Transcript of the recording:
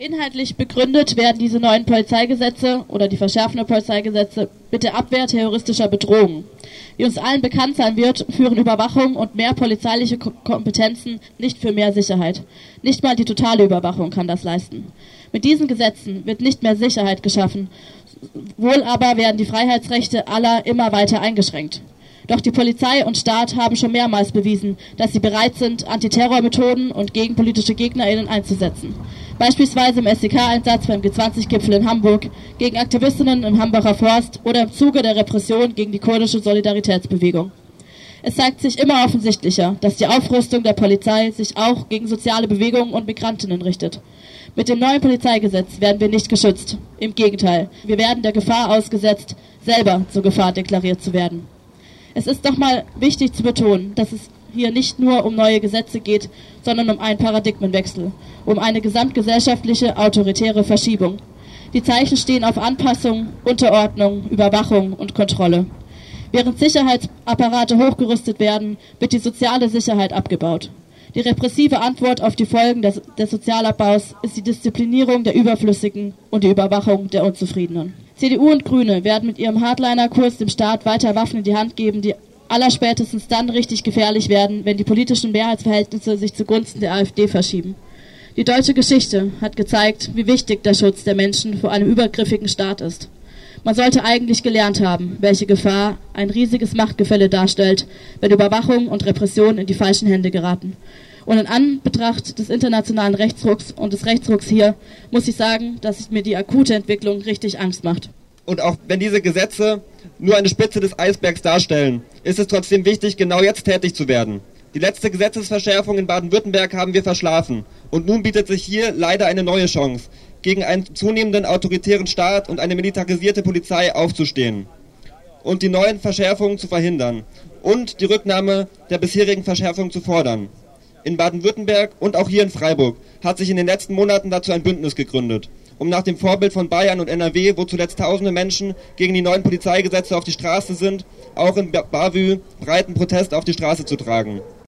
Inhaltlich begründet werden diese neuen Polizeigesetze oder die verschärfenden Polizeigesetze mit der Abwehr terroristischer Bedrohungen. Wie uns allen bekannt sein wird, führen Überwachung und mehr polizeiliche Kompetenzen nicht für mehr Sicherheit. Nicht mal die totale Überwachung kann das leisten. Mit diesen Gesetzen wird nicht mehr Sicherheit geschaffen, wohl aber werden die Freiheitsrechte aller immer weiter eingeschränkt. Doch die Polizei und Staat haben schon mehrmals bewiesen, dass sie bereit sind, Antiterrormethoden und gegen politische GegnerInnen einzusetzen. Beispielsweise im SEK-Einsatz beim G20-Gipfel in Hamburg, gegen Aktivistinnen im Hambacher Forst oder im Zuge der Repression gegen die kurdische Solidaritätsbewegung. Es zeigt sich immer offensichtlicher, dass die Aufrüstung der Polizei sich auch gegen soziale Bewegungen und Migrantinnen richtet. Mit dem neuen Polizeigesetz werden wir nicht geschützt. Im Gegenteil, wir werden der Gefahr ausgesetzt, selber zur Gefahr deklariert zu werden. Es ist doch mal wichtig zu betonen, dass es hier nicht nur um neue Gesetze geht, sondern um einen Paradigmenwechsel, um eine gesamtgesellschaftliche autoritäre Verschiebung. Die Zeichen stehen auf Anpassung, Unterordnung, Überwachung und Kontrolle. Während Sicherheitsapparate hochgerüstet werden, wird die soziale Sicherheit abgebaut. Die repressive Antwort auf die Folgen des, des Sozialabbaus ist die Disziplinierung der Überflüssigen und die Überwachung der Unzufriedenen. CDU und Grüne werden mit ihrem Hardliner-Kurs dem Staat weiter Waffen in die Hand geben, die allerspätestens dann richtig gefährlich werden, wenn die politischen Mehrheitsverhältnisse sich zugunsten der AfD verschieben. Die deutsche Geschichte hat gezeigt, wie wichtig der Schutz der Menschen vor einem übergriffigen Staat ist. Man sollte eigentlich gelernt haben, welche Gefahr ein riesiges Machtgefälle darstellt, wenn Überwachung und Repression in die falschen Hände geraten. Und in Anbetracht des internationalen Rechtsrucks und des Rechtsrucks hier muss ich sagen, dass mir die akute Entwicklung richtig Angst macht. Und auch wenn diese Gesetze nur eine Spitze des Eisbergs darstellen, ist es trotzdem wichtig, genau jetzt tätig zu werden. Die letzte Gesetzesverschärfung in Baden-Württemberg haben wir verschlafen. Und nun bietet sich hier leider eine neue Chance, gegen einen zunehmenden autoritären Staat und eine militarisierte Polizei aufzustehen und die neuen Verschärfungen zu verhindern und die Rücknahme der bisherigen Verschärfungen zu fordern in Baden-Württemberg und auch hier in Freiburg hat sich in den letzten Monaten dazu ein Bündnis gegründet, um nach dem Vorbild von Bayern und NRW, wo zuletzt tausende Menschen gegen die neuen Polizeigesetze auf die Straße sind, auch in Bavü breiten Protest auf die Straße zu tragen.